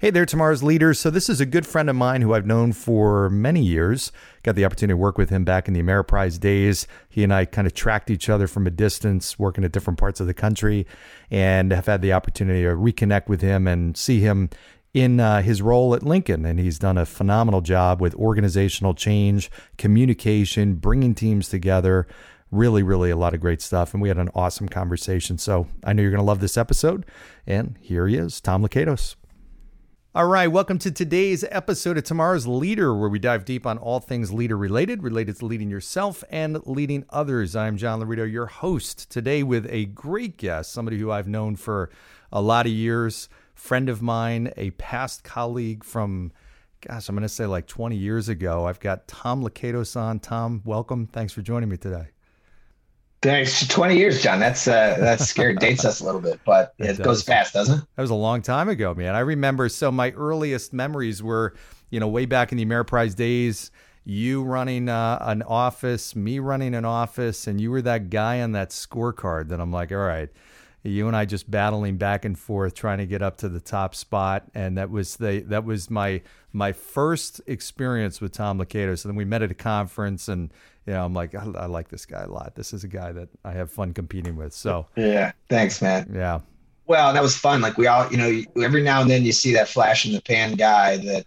Hey there, tomorrow's leaders. So, this is a good friend of mine who I've known for many years. Got the opportunity to work with him back in the Ameriprise days. He and I kind of tracked each other from a distance, working at different parts of the country, and have had the opportunity to reconnect with him and see him in uh, his role at Lincoln. And he's done a phenomenal job with organizational change, communication, bringing teams together. Really, really a lot of great stuff. And we had an awesome conversation. So, I know you're going to love this episode. And here he is, Tom Lakatos. All right, welcome to today's episode of Tomorrow's Leader, where we dive deep on all things leader related, related to leading yourself and leading others. I'm John Laurito, your host, today with a great guest, somebody who I've known for a lot of years, friend of mine, a past colleague from, gosh, I'm going to say like 20 years ago. I've got Tom Lakatos on. Tom, welcome. Thanks for joining me today. Thanks. 20 years, John. That's uh that's scared Dates us a little bit, but it, it goes fast, doesn't it? That was a long time ago, man. I remember so my earliest memories were, you know, way back in the Ameriprise days, you running uh, an office, me running an office, and you were that guy on that scorecard that I'm like, all right, you and I just battling back and forth trying to get up to the top spot. And that was the that was my my first experience with Tom Lakatos and then we met at a conference and you know I'm like I, I, like this guy a lot. This is a guy that I have fun competing with. So yeah thanks man. Yeah. Well that was fun. Like we all you know every now and then you see that flash in the pan guy that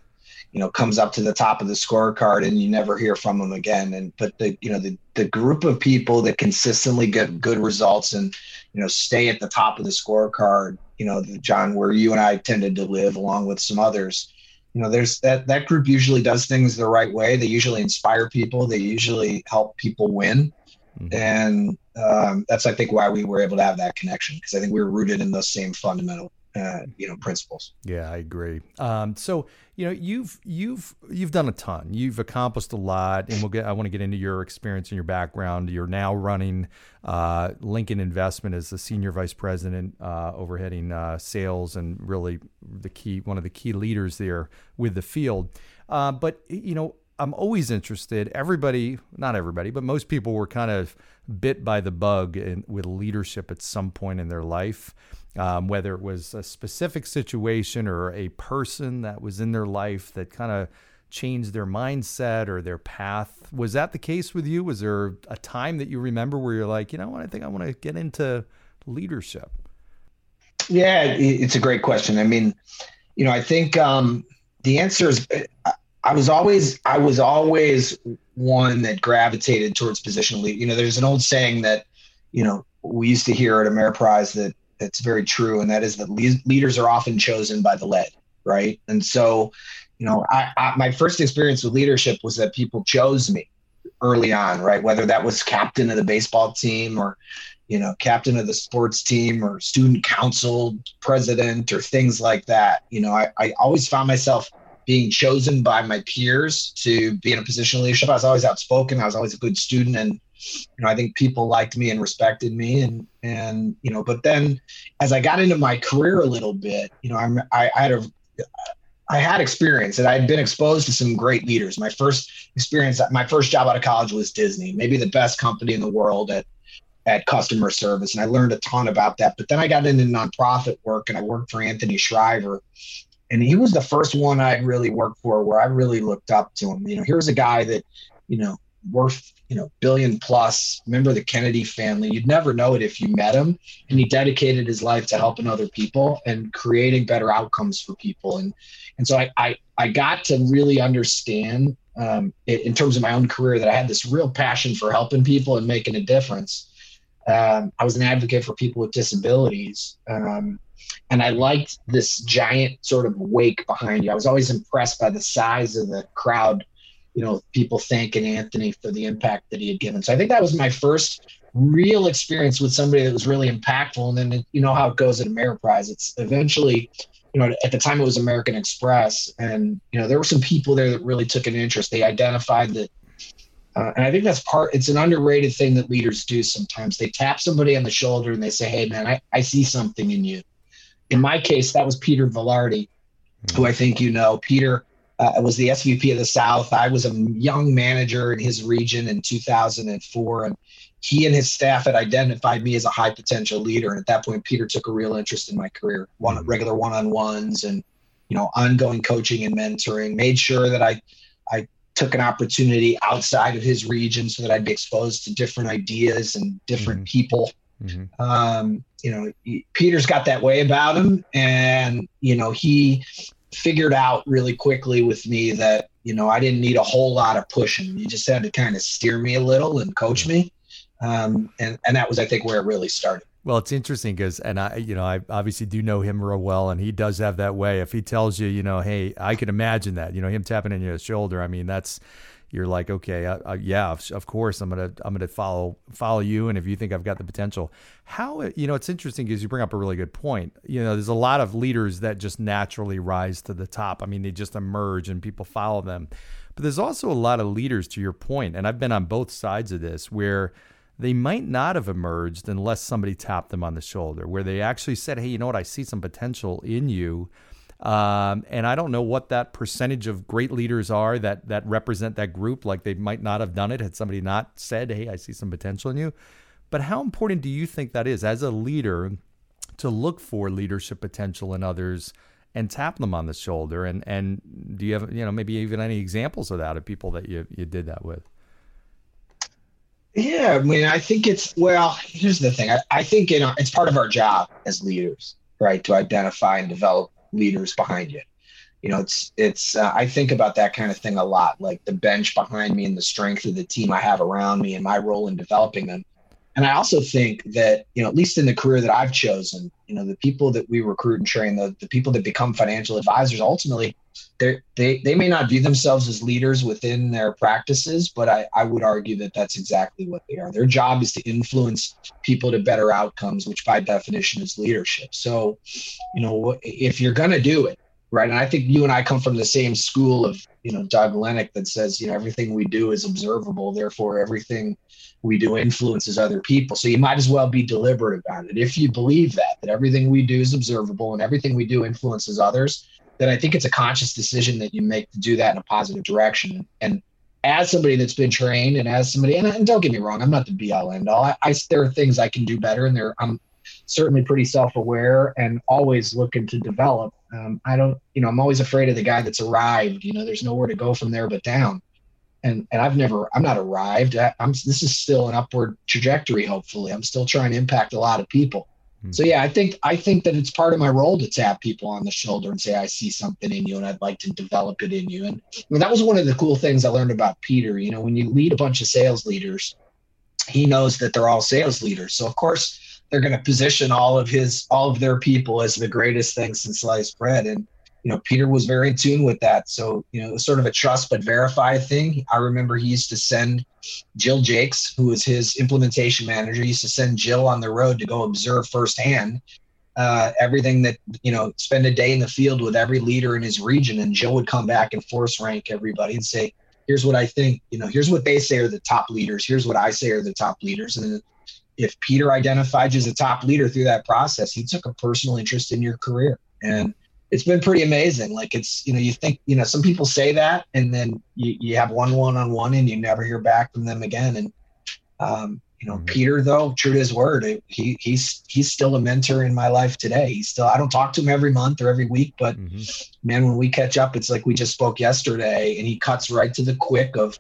you know comes up to the top of the scorecard and you never hear from them again. And but the you know the the group of people that consistently get good results and you know stay at the top of the scorecard you know john where you and i tended to live along with some others you know there's that that group usually does things the right way. They usually inspire people. They usually help people win. Mm-hmm. and um, that's i think why we were able to have that connection because i think we were rooted in those same fundamental uh, you know principles. Yeah, I agree. Um, so you know you've you've you've done a ton. You've accomplished a lot, and we'll get. I want to get into your experience and your background. You're now running uh, Lincoln Investment as the senior vice president, uh, overheading uh, sales, and really the key one of the key leaders there with the field. Uh, but you know. I'm always interested. Everybody, not everybody, but most people were kind of bit by the bug in, with leadership at some point in their life um, whether it was a specific situation or a person that was in their life that kind of changed their mindset or their path. Was that the case with you? Was there a time that you remember where you're like, you know what, I think I want to get into leadership? Yeah, it's a great question. I mean, you know, I think um, the answer is I was always I was always one that gravitated towards positional lead. You know, there's an old saying that, you know, we used to hear at Ameriprise that that's very true, and that is that le- leaders are often chosen by the led, right? And so, you know, I, I, my first experience with leadership was that people chose me early on, right? Whether that was captain of the baseball team or, you know, captain of the sports team or student council president or things like that. You know, I, I always found myself being chosen by my peers to be in a position of leadership. I was always outspoken. I was always a good student and you know, I think people liked me and respected me, and and you know, but then as I got into my career a little bit, you know, I'm I, I had a I had experience and I had been exposed to some great leaders. My first experience, my first job out of college was Disney, maybe the best company in the world at at customer service, and I learned a ton about that. But then I got into nonprofit work, and I worked for Anthony Shriver, and he was the first one I really worked for where I really looked up to him. You know, here's a guy that, you know, worth you know billion plus member of the kennedy family. You'd never know it if you met him. And he dedicated his life to helping other people and creating better outcomes for people. And and so i i, I got to really understand um, in terms of my own career that i had this real passion for helping people and making a difference. Um, i was an advocate for people with disabilities um, and i liked this giant sort of wake behind you. I was always impressed by the size of the crowd you know, people thanking Anthony for the impact that he had given. So I think that was my first real experience with somebody that was really impactful. And then you know how it goes at Ameriprise. It's eventually, you know, at the time it was American Express, and you know there were some people there that really took an interest. They identified that. Uh, and I think that's part, it's an underrated thing that leaders do sometimes. They tap somebody on the shoulder and they say, Hey, man, I, I see something in you. In my case, that was Peter Velarde, who I think you know. Peter uh, was the SVP of the South. I was a young manager in his region in 2004. And he and his staff had identified me as a high potential leader. And at that point, Peter took a real interest in my career, one mm-hmm. regular one-on-ones and you know ongoing coaching and mentoring. Made sure that I I took an opportunity outside of his region so that I'd be exposed to different ideas and different mm-hmm. people. Mm-hmm. Um, you know, Peter's got that way about him, and you know he figured out really quickly with me that you know I didn't need a whole lot of pushing. You just had to kind of steer me a little and coach me um, and and that was I think where it really started. Well, it's interesting because, and I, you know, I obviously do know him real well, and he does have that way. If he tells you, you know, hey, I can imagine that, you know, him tapping in your shoulder. I mean, that's you're like, okay, uh, uh, yeah, of, of, course, I'm gonna I'm gonna follow follow you, and if you think I've got the potential, how you know, it's interesting because you bring up a really good point. You know, there's a lot of leaders that just naturally rise to the top. I mean, they just emerge and people follow them, but there's also a lot of leaders, to your point, and I've been on both sides of this where they might not have emerged unless somebody tapped them on the shoulder, where they actually said, Hey, you know what? I see some potential in you. Um, and I don't know what that percentage of great leaders are that, that represent that group. Like they might not have done it had somebody not said, Hey, I see some potential in you. But how important do you think that is as a leader to look for leadership potential in others and tap them on the shoulder? And, and do you have, you know, maybe even any examples of that of people that you, you did that with? Yeah, I mean, I think it's well. Here's the thing. I, I think you know it's part of our job as leaders, right, to identify and develop leaders behind you. You know, it's it's. Uh, I think about that kind of thing a lot, like the bench behind me and the strength of the team I have around me and my role in developing them. And I also think that you know, at least in the career that I've chosen, you know, the people that we recruit and train, the the people that become financial advisors, ultimately they they they may not view themselves as leaders within their practices, but I, I would argue that that's exactly what they are. Their job is to influence people to better outcomes, which by definition is leadership. So, you know, if you're going to do it, right? And I think you and I come from the same school of, you know, Doug Lennick that says, you know, everything we do is observable, therefore everything we do influences other people. So you might as well be deliberate about it. If you believe that, that everything we do is observable and everything we do influences others, then I think it's a conscious decision that you make to do that in a positive direction. And as somebody that's been trained and as somebody, and, and don't get me wrong, I'm not the be all end all. I, I, there are things I can do better, and there I'm certainly pretty self aware and always looking to develop. Um, I don't, you know, I'm always afraid of the guy that's arrived. You know, there's nowhere to go from there but down. And and I've never, I'm not arrived. I, I'm. This is still an upward trajectory. Hopefully, I'm still trying to impact a lot of people. So yeah, I think I think that it's part of my role to tap people on the shoulder and say I see something in you and I'd like to develop it in you. And I mean, that was one of the cool things I learned about Peter. You know, when you lead a bunch of sales leaders, he knows that they're all sales leaders. So of course they're going to position all of his all of their people as the greatest thing since sliced bread. And you know, Peter was very in tune with that. So, you know, it was sort of a trust but verify thing. I remember he used to send Jill Jakes, who was his implementation manager, used to send Jill on the road to go observe firsthand uh, everything that, you know, spend a day in the field with every leader in his region. And Jill would come back and force rank everybody and say, here's what I think, you know, here's what they say are the top leaders. Here's what I say are the top leaders. And if Peter identified you as a top leader through that process, he took a personal interest in your career. And it's been pretty amazing. Like it's, you know, you think, you know, some people say that and then you, you have one one on one and you never hear back from them again. And, um, you know, mm-hmm. Peter though, true to his word, he he's he's still a mentor in my life today. He's still I don't talk to him every month or every week, but mm-hmm. man, when we catch up, it's like we just spoke yesterday, and he cuts right to the quick of,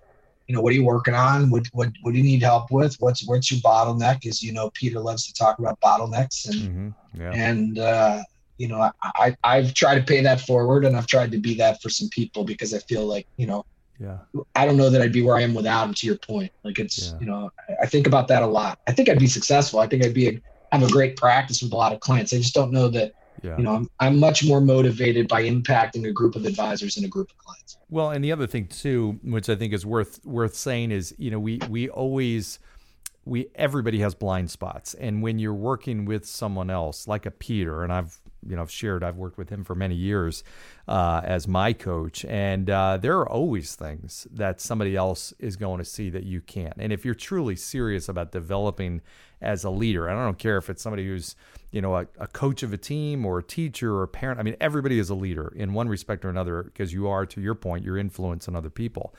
you know, what are you working on? What what what do you need help with? What's what's your bottleneck? Is you know, Peter loves to talk about bottlenecks and mm-hmm. yeah. and uh, you know, I, I have tried to pay that forward, and I've tried to be that for some people because I feel like you know, yeah, I don't know that I'd be where I am without him. To your point, like it's yeah. you know, I, I think about that a lot. I think I'd be successful. I think I'd be a, have a great practice with a lot of clients. I just don't know that. Yeah. You know, I'm, I'm much more motivated by impacting a group of advisors and a group of clients. Well, and the other thing too, which I think is worth worth saying, is you know we we always we everybody has blind spots and when you're working with someone else like a peter and i've you know I've shared i've worked with him for many years uh, as my coach. And uh, there are always things that somebody else is going to see that you can't. And if you're truly serious about developing as a leader i don't care if it's somebody who's you know a, a coach of a team or a teacher or a parent i mean everybody is a leader in one respect or another because you are to your point your influence on other people.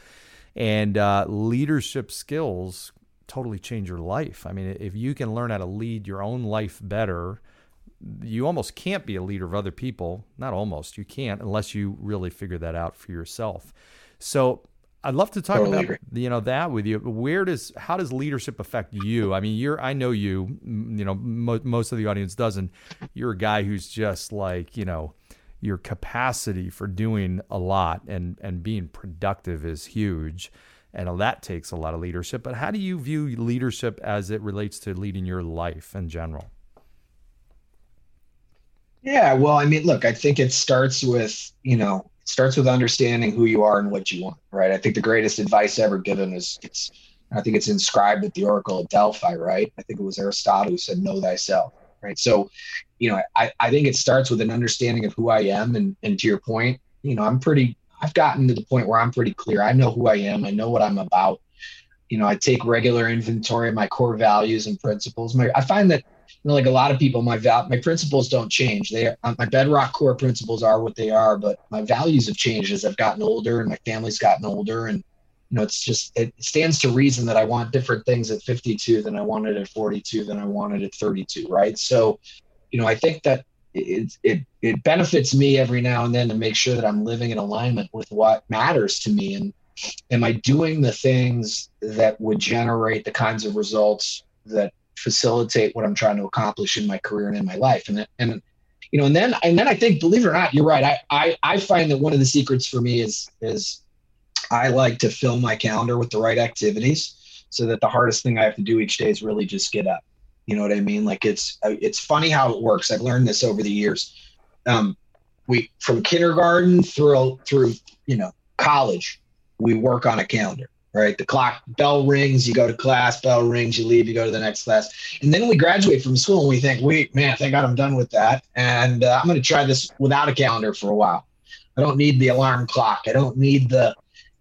And uh, leadership skills totally change your life. I mean, if you can learn how to lead your own life better, you almost can't be a leader of other people. Not almost, you can't unless you really figure that out for yourself. So I'd love to talk totally about you know that with you. Where does how does leadership affect you? I mean, you're I know you. You know, mo- most of the audience doesn't. You're a guy who's just like you know your capacity for doing a lot and and being productive is huge and that takes a lot of leadership but how do you view leadership as it relates to leading your life in general yeah well i mean look i think it starts with you know it starts with understanding who you are and what you want right? I think the greatest advice ever given is it's i think it's inscribed at the oracle of delphi right? I think it was aristotle who said know thyself right? So you know I, I think it starts with an understanding of who i am and, and to your point you know i'm pretty i've gotten to the point where i'm pretty clear. I know who i am. I know what i'm about. You know i take regular inventory of my core values and principles. My, i find that you know, like a lot of people my val- my principles don't change. They are, my bedrock core principles are what they are but my values have changed as i've gotten older and my family's gotten older. And you know, it's just it stands to reason that I want different things at 52 than I wanted at 42 than I wanted at 32, right? So, you know, I think that it it it benefits me every now and then to make sure that I'm living in alignment with what matters to me. And am I doing the things that would generate the kinds of results that facilitate what I'm trying to accomplish in my career and in my life and and you know and then and then I think believe it or not you're right I I I find that one of the secrets for me is is I like to fill my calendar with the right activities so that the hardest thing I have to do each day is really just get up. You know what I mean? Like it's it's funny how it works. I've learned this over the years. Um, we from kindergarten through through you know college, we work on a calendar. Right, the clock bell rings, you go to class, bell rings, you leave, you go to the next class, and then we graduate from school and we think, wait, man, thank God I'm done with that, and uh, I'm going to try this without a calendar for a while. I don't need the alarm clock. I don't need the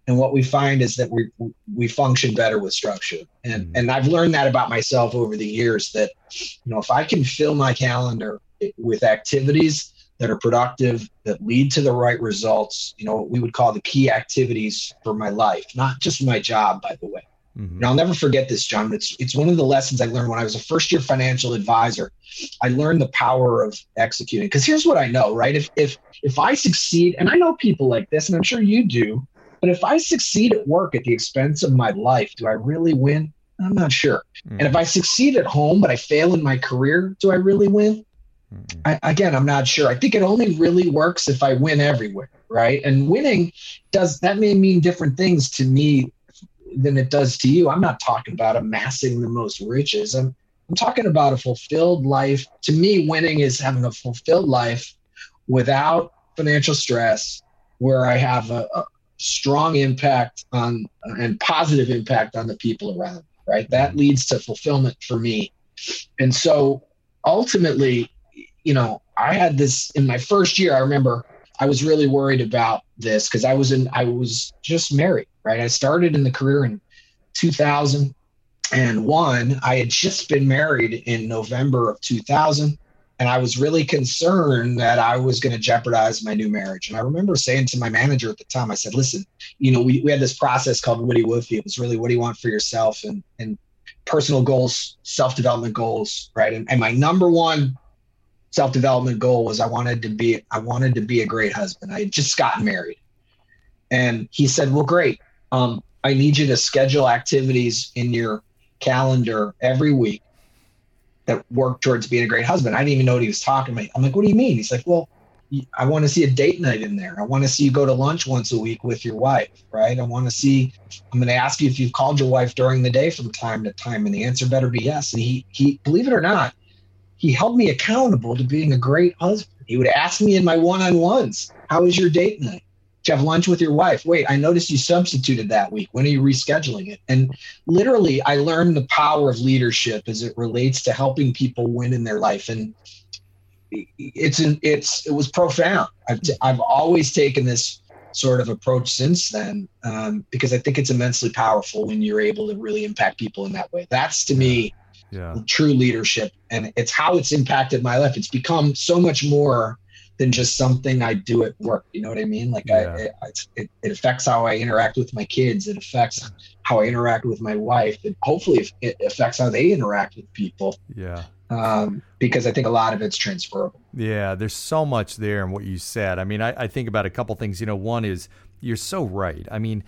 and what we find is that we we function better with structure and mm-hmm. and i've learned that about myself over the years that you know if i can fill my calendar with activities that are productive that lead to the right results you know what we would call the key activities for my life not just my job by the way mm-hmm. and i'll never forget this john it's it's one of the lessons i learned when i was a first year financial advisor i learned the power of executing because here's what i know right if if if i succeed and i know people like this and i'm sure you do but if I succeed at work at the expense of my life, do I really win? I'm not sure. Mm-hmm. And if I succeed at home, but I fail in my career, do I really win? I, again, I'm not sure. I think it only really works if I win everywhere, right? And winning does that may mean different things to me than it does to you. I'm not talking about amassing the most riches. I'm I'm talking about a fulfilled life. To me, winning is having a fulfilled life without financial stress, where I have a, strong impact on and positive impact on the people around right? That leads to fulfillment for me. And so ultimately, you know, I had this in my first year. I remember I was really worried about this because I was in, I was just married, right? I started in the career in 2001. I had just been married in November of 2000 and I was really concerned that I was going to jeopardize my new marriage. And I remember saying to my manager at the time, I said, listen, you know, we, we had this process called Woody Woofy. It was really what do you want for yourself and, and personal goals, self-development goals, right? And, and my number one self-development goal was I wanted to be, I wanted to be a great husband. I had just gotten married. And he said, well, great. Um, I need you to schedule activities in your calendar every week that work towards being a great husband. I didn't even know what he was talking about. I'm like, what do you mean? He's like, well, I want to see a date night in there. I want to see you go to lunch once a week with your wife, right? I want to see. I'm going to ask you if you've called your wife during the day from time to time, and the answer better be yes. And he, he, believe it or not, he held me accountable to being a great husband. He would ask me in my one-on-ones, "How was your date night?" Did you have lunch with your wife? Wait, I noticed you substituted that week. When are you rescheduling it? And literally, I learned the power of leadership as it relates to helping people win in their life. And it's an, it's it was profound. I've I've always taken this sort of approach since then um, because I think it's immensely powerful when you're able to really impact people in that way. That's to me yeah. true leadership, and it's how it's impacted my life. It's become so much more than just something I do at work. You know what I mean? Like yeah. I, it, it, it, affects how I interact with my kids. It affects how I interact with my wife. And hopefully it affects how they interact with people. Yeah. Um, because I think a lot of it's transferable. Yeah, there's so much there in what you said. I mean, I, I think about a couple things. You know, one is you're so right. I mean,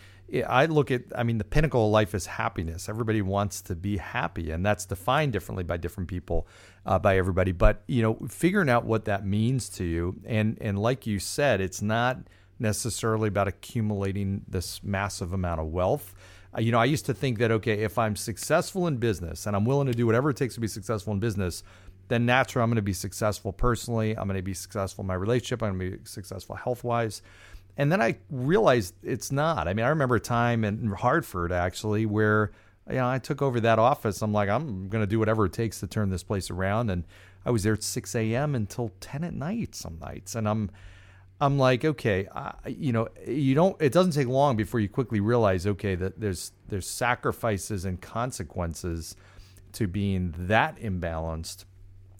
I look at, I mean, the pinnacle of life is happiness. Everybody wants to be happy, and that's defined differently by different people, uh, by everybody. But you know, figuring out what that means to you, and and like you said, it's not necessarily about accumulating this massive amount of wealth. Uh, you know, I used to think that okay, if I'm successful in business and I'm willing to do whatever it takes to be successful in business, then naturally I'm going to be successful personally. I'm going to be successful in my relationship. I'm going to be successful health wise. And then I realized it's not. I mean, I remember a time in Hartford actually where you know I took over that office. I'm like, I'm going to do whatever it takes to turn this place around. And I was there at 6 a.m. until 10 at night some nights, and I'm I'm like, okay, you know, you don't. It doesn't take long before you quickly realize, okay, that there's there's sacrifices and consequences to being that imbalanced,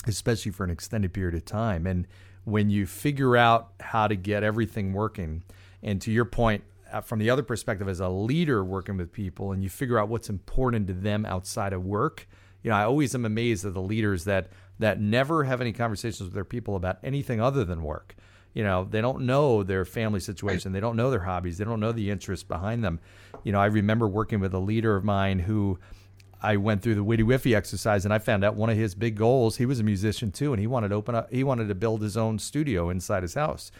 especially for an extended period of time. And when you figure out how to get everything working, and to your point, uh, from the other perspective, as a leader working with people, and you figure out what's important to them outside of work, you know, I always am amazed at the leaders that that never have any conversations with their people about anything other than work. You know, they don't know their family situation, they don't know their hobbies, they don't know the interests behind them. You know, I remember working with a leader of mine who I went through the witty whiffy exercise and I found out one of his big goals. He was a musician too, and he wanted to open up. He wanted to build his own studio inside his house,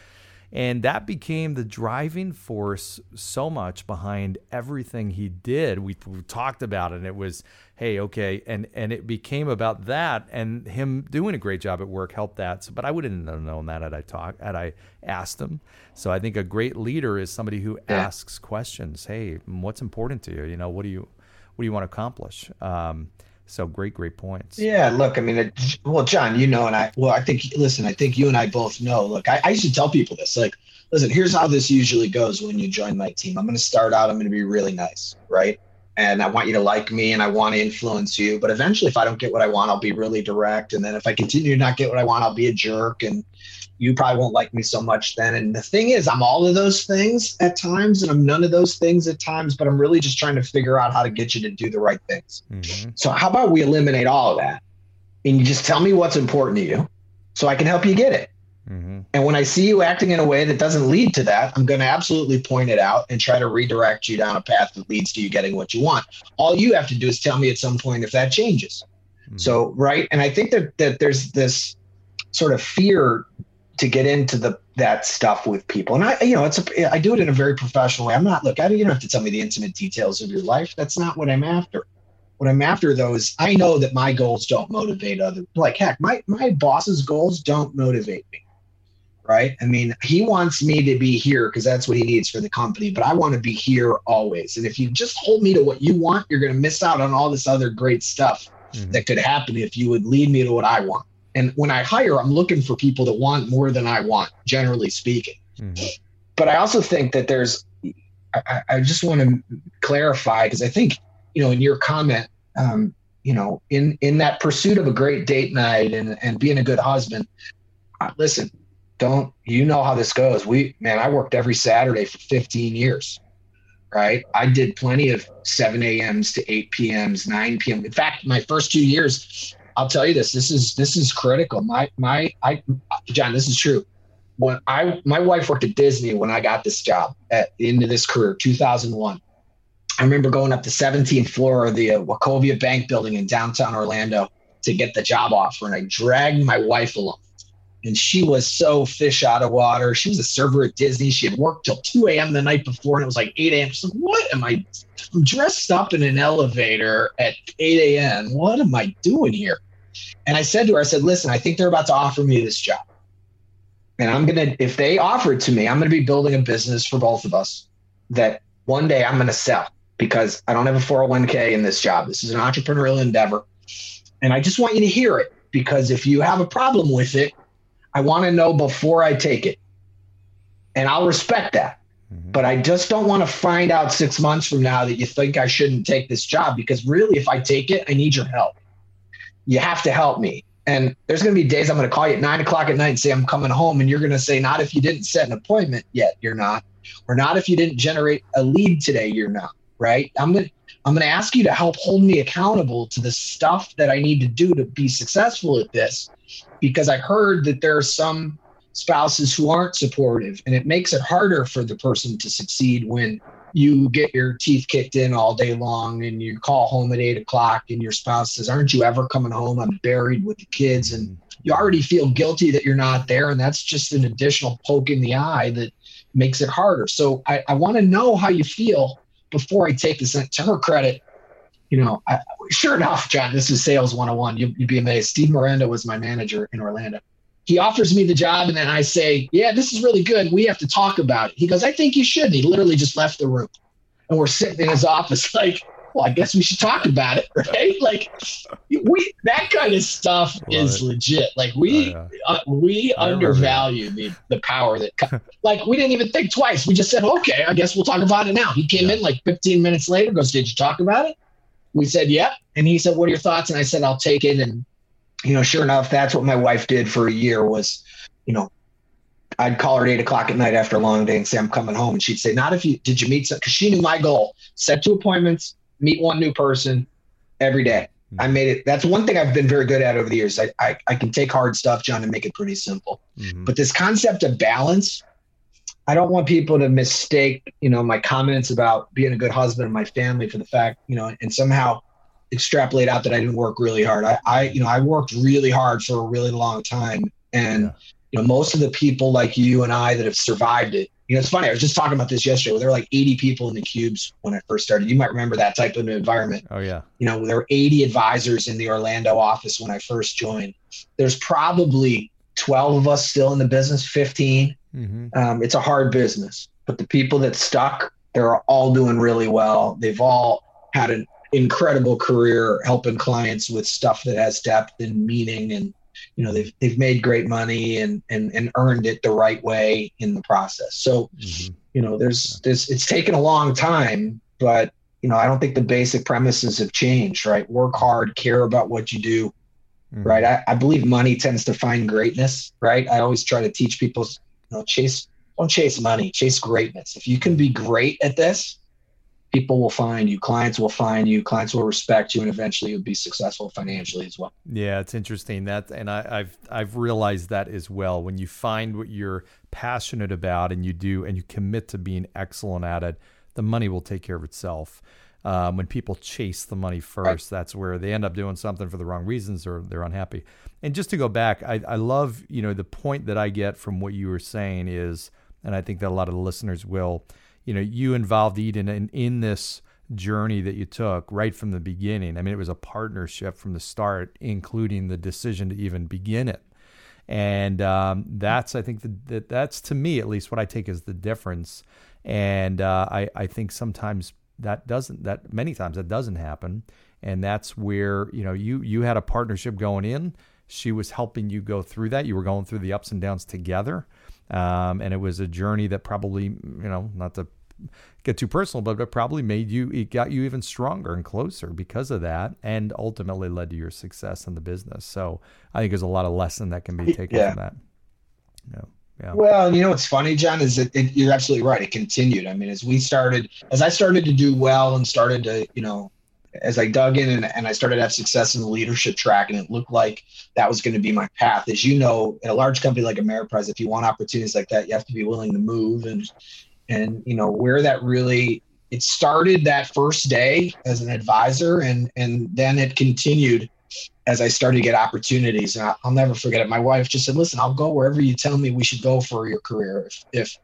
and that became the driving force so much behind everything he did. We, we talked about it, and it was, hey, okay, and and it became about that, and him doing a great job at work helped that. So, but I wouldn't have known that had I talked, had I asked him. So I think a great leader is somebody who yeah. asks questions. Hey, what's important to you? You know, what do you what do you want to accomplish? Um, so great, great points. Yeah, look, I mean, it, well, John, you know, and I, well, I think, listen, I think you and I both know. Look, I, I used to tell people this, like, listen, here's how this usually goes when you join my team. I'm going to start out, I'm going to be really nice, right? And I want you to like me and I want to influence you. But eventually, if I don't get what I want, I'll be really direct. And then if I continue to not get what I want, I'll be a jerk. And you probably won't like me so much then. And the thing is, I'm all of those things at times, and I'm none of those things at times, but I'm really just trying to figure out how to get you to do the right things. Mm-hmm. So, how about we eliminate all of that and you just tell me what's important to you so I can help you get it? Mm-hmm. And when I see you acting in a way that doesn't lead to that, I'm going to absolutely point it out and try to redirect you down a path that leads to you getting what you want. All you have to do is tell me at some point if that changes. Mm-hmm. So, right. And I think that, that there's this sort of fear to get into the that stuff with people. And I, you know, it's a, I do it in a very professional way. I'm not look, I you don't have to tell me the intimate details of your life. That's not what I'm after. What I'm after though is I know that my goals don't motivate other like heck, my my boss's goals don't motivate me. Right. I mean, he wants me to be here because that's what he needs for the company, but I want to be here always. And if you just hold me to what you want, you're going to miss out on all this other great stuff mm-hmm. that could happen if you would lead me to what I want. And when I hire, I'm looking for people that want more than I want, generally speaking. Mm-hmm. But I also think that there's, I, I just want to clarify because I think, you know, in your comment, um, you know, in in that pursuit of a great date night and and being a good husband, uh, listen, don't you know how this goes? We man, I worked every Saturday for 15 years right? I did plenty of 7 a.m.s to 8 p.m.s, 9 p.m. In fact, my first two years, I'll tell you this. This is this is critical. My my I John, this is true. When I my wife worked at Disney when I got this job at into this career, 2001. I remember going up the 17th floor of the uh, Wachovia Bank building in downtown Orlando to get the job offer, and I dragged my wife along. And she was so fish out of water. She was a server at Disney. She had worked till 2 a.m. the night before, and it was like 8 a.m. Like, "What am I? I'm dressed up in an elevator at 8 a.m. What am I doing here?" And I said to her, I said, listen, I think they're about to offer me this job. And I'm going to, if they offer it to me, I'm going to be building a business for both of us that one day I'm going to sell because I don't have a 401k in this job. This is an entrepreneurial endeavor. And I just want you to hear it because if you have a problem with it, I want to know before I take it. And I'll respect that. Mm-hmm. But I just don't want to find out six months from now that you think I shouldn't take this job because really, if I take it, I need your help. You have to help me. And there's going to be days I'm going to call you at nine o'clock at night and say, I'm coming home. And you're going to say, not if you didn't set an appointment yet, you're not. Or not if you didn't generate a lead today, you're not. Right. I'm going to, I'm going to ask you to help hold me accountable to the stuff that I need to do to be successful at this because I heard that there are some spouses who aren't supportive and it makes it harder for the person to succeed when you get your teeth kicked in all day long and you call home at eight o'clock and your spouse says aren't you ever coming home? I'm buried with the kids. And you already feel guilty that you're not there. And that's just an additional poke in the eye that makes it harder. So i, I want to know how you feel before i take this to her credit you know I, sure enough john this is sales 101 you, you'd be amazed. Steve miranda was my manager in orlando he offers me the job and then I say, Yeah, this is really good. We have to talk about it. He goes, I think you should. And he literally just left the room. And we're sitting in his office like, well, I guess we should talk about it, right? Like, we that kind of stuff Love is it. legit. Like, we oh, yeah. uh, we undervalue the the power that, like, we didn't even think twice. We just said, okay, I guess we'll talk about it now. He came yeah. in like 15 minutes later, goes, did you talk about it? We said, yep. And he said, what are your thoughts? And I said, I'll take it and you know, sure enough, that's what my wife did for a year was, you know, I'd call her at eight o'clock at night after a long day and say, I'm coming home. And she'd say, not if you, did you meet some, cause she knew my goal, set two appointments, meet one new person every day. Mm-hmm. I made it. That's one thing I've been very good at over the years. I, I, I can take hard stuff, John, and make it pretty simple. Mm-hmm. But this concept of balance, I don't want people to mistake, you know, my comments about being a good husband and my family for the fact, you know, and somehow extrapolate out that I didn't work really hard. I, I you know, I worked really hard for a really long time. And, yeah. you know, most of the people like you and I that have survived it, you know, it's funny. I was just talking about this yesterday. There were like 80 people in the cubes when I first started. You might remember that type of environment. Oh yeah. You know, there were 80 advisors in the Orlando office when I first joined. There's probably 12 of us still in the business, 15. Mm-hmm. Um, it's a hard business, but the people that stuck, they're all doing really well. They've all had an incredible career helping clients with stuff that has depth and meaning and you know they've they've made great money and and and earned it the right way in the process. So mm-hmm. you know there's this it's taken a long time but you know i don't think the basic premises have changed right? Work hard care about what you do mm-hmm. right? I, I believe money tends to find greatness right? I always try to teach people you know chase don't chase money chase greatness. If you can be great at this people will find you, clients will find you, clients will respect you, and eventually you'll be successful financially as well. Yeah, it's interesting that, and I, I've I've realized that as well. When you find what you're passionate about and you do, and you commit to being excellent at it, the money will take care of itself. Um, when people chase the money first, right. that's where they end up doing something for the wrong reasons or they're unhappy. And just to go back, I, I love you know the point that I get from what you were saying is, and I think that a lot of the listeners will you know you involved Eden in, in this journey that you took right from the beginning. I mean, it was a partnership from the start, including the decision to even begin it. And um, that's, I think, that that's to me at least what I take as the difference. And uh, I, I think sometimes that doesn't, that many times that doesn't happen. And that's where you know you you had a partnership going in. She was helping you go through that. You were going through the ups and downs together. Um, and it was a journey that probably, you know, not to get too personal, but it probably made you, it got you even stronger and closer because of that, and ultimately led to your success in the business. So I think there's a lot of lesson that can be taken yeah. from that. Yeah. Yeah. Well, you know what's funny, John, is that it, you're absolutely right. It continued. I mean, as we started, as I started to do well and started to, you know, as I dug in and, and I started to have success in the leadership track, and it looked like that was going to be my path. As you know, in a large company like Ameriprise, if you want opportunities like that, you have to be willing to move and and you know where that really it started that first day as an advisor and and then it continued as I started to get opportunities. And I'll never forget it. My wife just said, "Listen, I'll go wherever you tell me we should go for your career. If, if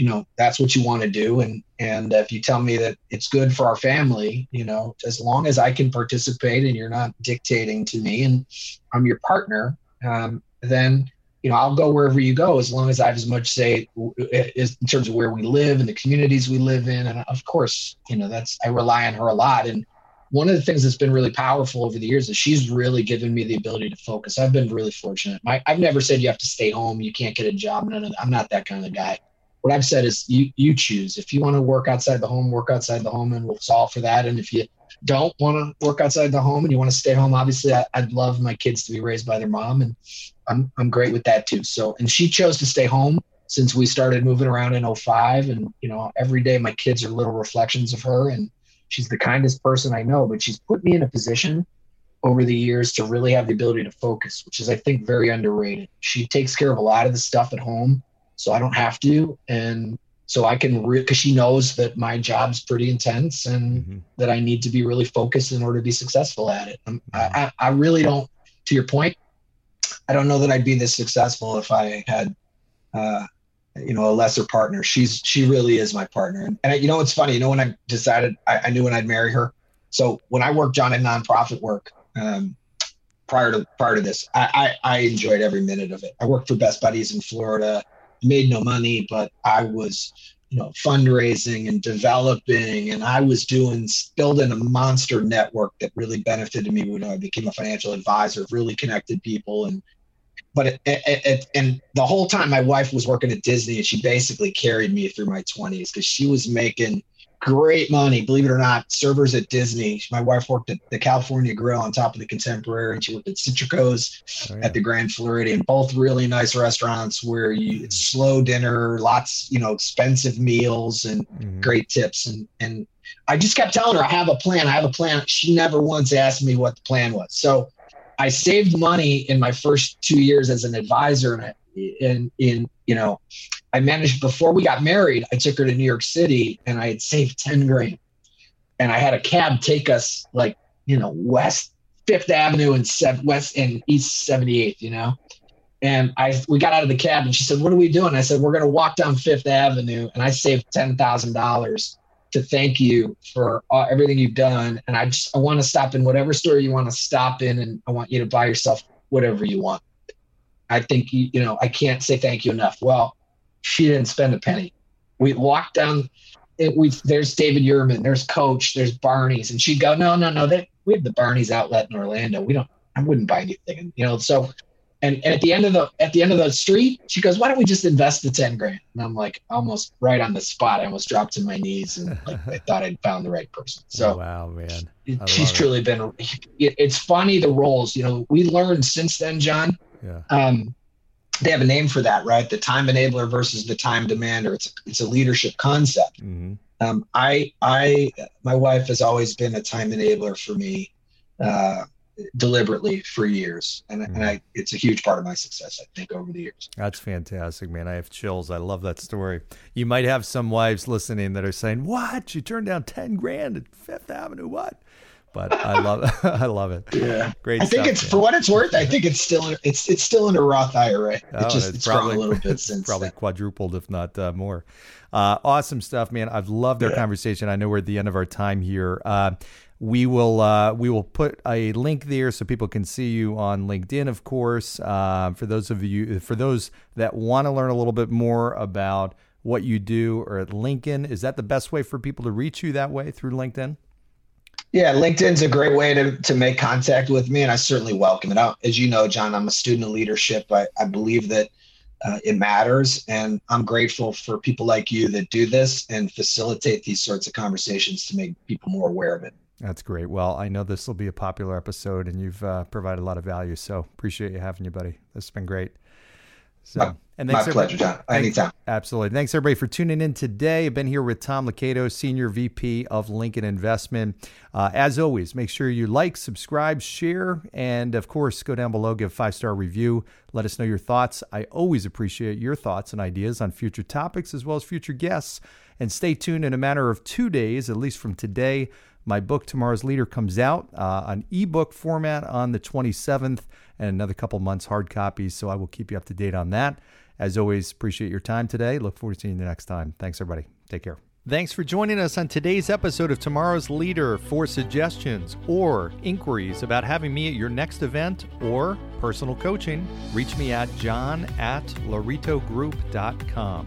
you know that's what you want to do, and and if you tell me that it's good for our family, you know, as long as I can participate and you're not dictating to me, and I'm your partner, um, then you know, I'll go wherever you go as long as I have as much say in terms of where we live and the communities we live in. And of course, you know, that's I rely on her a lot. And one of the things that's been really powerful over the years is she's really given me the ability to focus. I've been really fortunate. My, I've never said you have to stay home, you can't get a job. None of, I'm not that kind of guy. What I've said is you you choose. If you want to work outside the home, work outside the home, and we'll solve for that. And if you don't want to work outside the home and you want to stay home, obviously I, would love my kids to be raised by their mom, and I'm I'm great with that too. So, and she chose to stay home since we started moving around in 05 and you know every day my kids are little reflections of her and she's the kindest person I know, but she's put me in a position over the years to really have the ability to focus, which is, I think, very underrated. She takes care of a lot of the stuff at home, so I don't have to. And so I can, because she knows that my job's pretty intense and mm-hmm. that I need to be really focused in order to be successful at it. Mm-hmm. I, I really don't, to your point, I don't know that I'd be this successful if I had uh, you know a lesser partner she's she really is my partner and, and you know it's funny you know when i decided I, I, knew when i'd marry her so when i worked John a nonprofit work um, prior to prior to this I, I, I enjoyed every minute of it i worked for best buddies in florida made no money but i was you know fundraising and developing and i was doing building a monster network that really benefited me when i became a financial advisor really connected people and but it, it, it, and the whole time my wife was working at Disney and she basically carried me through my 20s because she was making great money, believe it or not. Servers at Disney. My wife worked at the California Grill on top of the Contemporary, and she worked at Citricos oh, yeah. at the Grand Floridian. Both really nice restaurants where you it's slow dinner, lots, you know, expensive meals and mm-hmm. great tips. And and I just kept telling her I have a plan. I have a plan. She never once asked me what the plan was. So I saved money in my first two years as an advisor, and in in you know, I managed before we got married. I took her to New York City, and I had saved ten grand, and I had a cab take us like you know West Fifth Avenue and West and East Seventy Eighth, you know. And I we got out of the cab, and she said, "What are we doing?" I said, "We're to walk down Fifth Avenue," and I saved ten thousand dollars to thank you for all, everything you've done. And I just I want to stop in whatever store you want to stop in, and I want you to buy yourself whatever you want. I think you you know I can't say thank you enough. Well, she didn't spend a penny. We walked down. It, we there's David Yurman, there's Coach, there's Barney's, and she'd go, no, no, no, they, we have the Barney's outlet in Orlando. We don't. I wouldn't buy anything, you know. So and, and at the end of the at the end of the street, she goes, "Why don't we just invest the ten grand?" And I'm like, almost right on the spot. I almost dropped to my knees and like, I thought I'd found the right person. So wow, man, she's truly it. been. It, it's funny the roles. You know, we learned since then, John. Yeah. Um, they have a name for that, right? The time enabler versus the time demander. It's it's a leadership concept. Mm-hmm. Um, I I my wife has always been a time enabler for me. Uh, deliberately for years and, mm and I, it's a huge part of my success i think over the years that's fantastic man i have chills i love that story you might have some wives listening that are saying what you turned down 10 grand at fifth avenue what but I love I love it. Yeah, great. I think it's man. for what it's worth. I think it's still it's it's still in a Roth IRA. It oh, just it's, it's probably, grown a little bit since probably then. quadrupled, if not uh, more. Uh, awesome stuff, man. I've loved our yeah. conversation. I know we're at the end of our time here. Uh, we will uh, we will put a link there so people can see you on LinkedIn, of course. Uh, for those of you, for those that want to learn a little bit more about what you do or at Lincoln, is that the best way for people to reach you that way through LinkedIn? Yeah, LinkedIn's a great way to, to make contact with me, and I certainly welcome it. I, as you know, John, I'm a student of leadership. I, I believe that uh, it matters, and I'm grateful for people like you that do this and facilitate these sorts of conversations to make people more aware of it. That's great. Well, I know this will be a popular episode, and you've uh, provided a lot of value. So appreciate you having you, buddy. This has been great. So, my, and thanks my pleasure, John. Anytime. Absolutely. Thanks everybody for tuning in today. I've been here with Tom Lakatos, Senior VP of Lincoln Investment. Uh, as always, make sure you like, subscribe, share, and of course, go down below, give five star review. Let us know your thoughts. I always appreciate your thoughts and ideas on future topics as well as future guests. And stay tuned in a matter of two days, at least from today. My book, Tomorrow's Leader, comes out uh, on ebook format on the 27th and another couple months hard copies. So I will keep you up to date on that. As always, appreciate your time today. Look forward to seeing you next time. Thanks, everybody. Take care. Thanks for joining us on today's episode of Tomorrow's Leader. For suggestions or inquiries about having me at your next event or personal coaching, reach me at john at lauritogroup.com.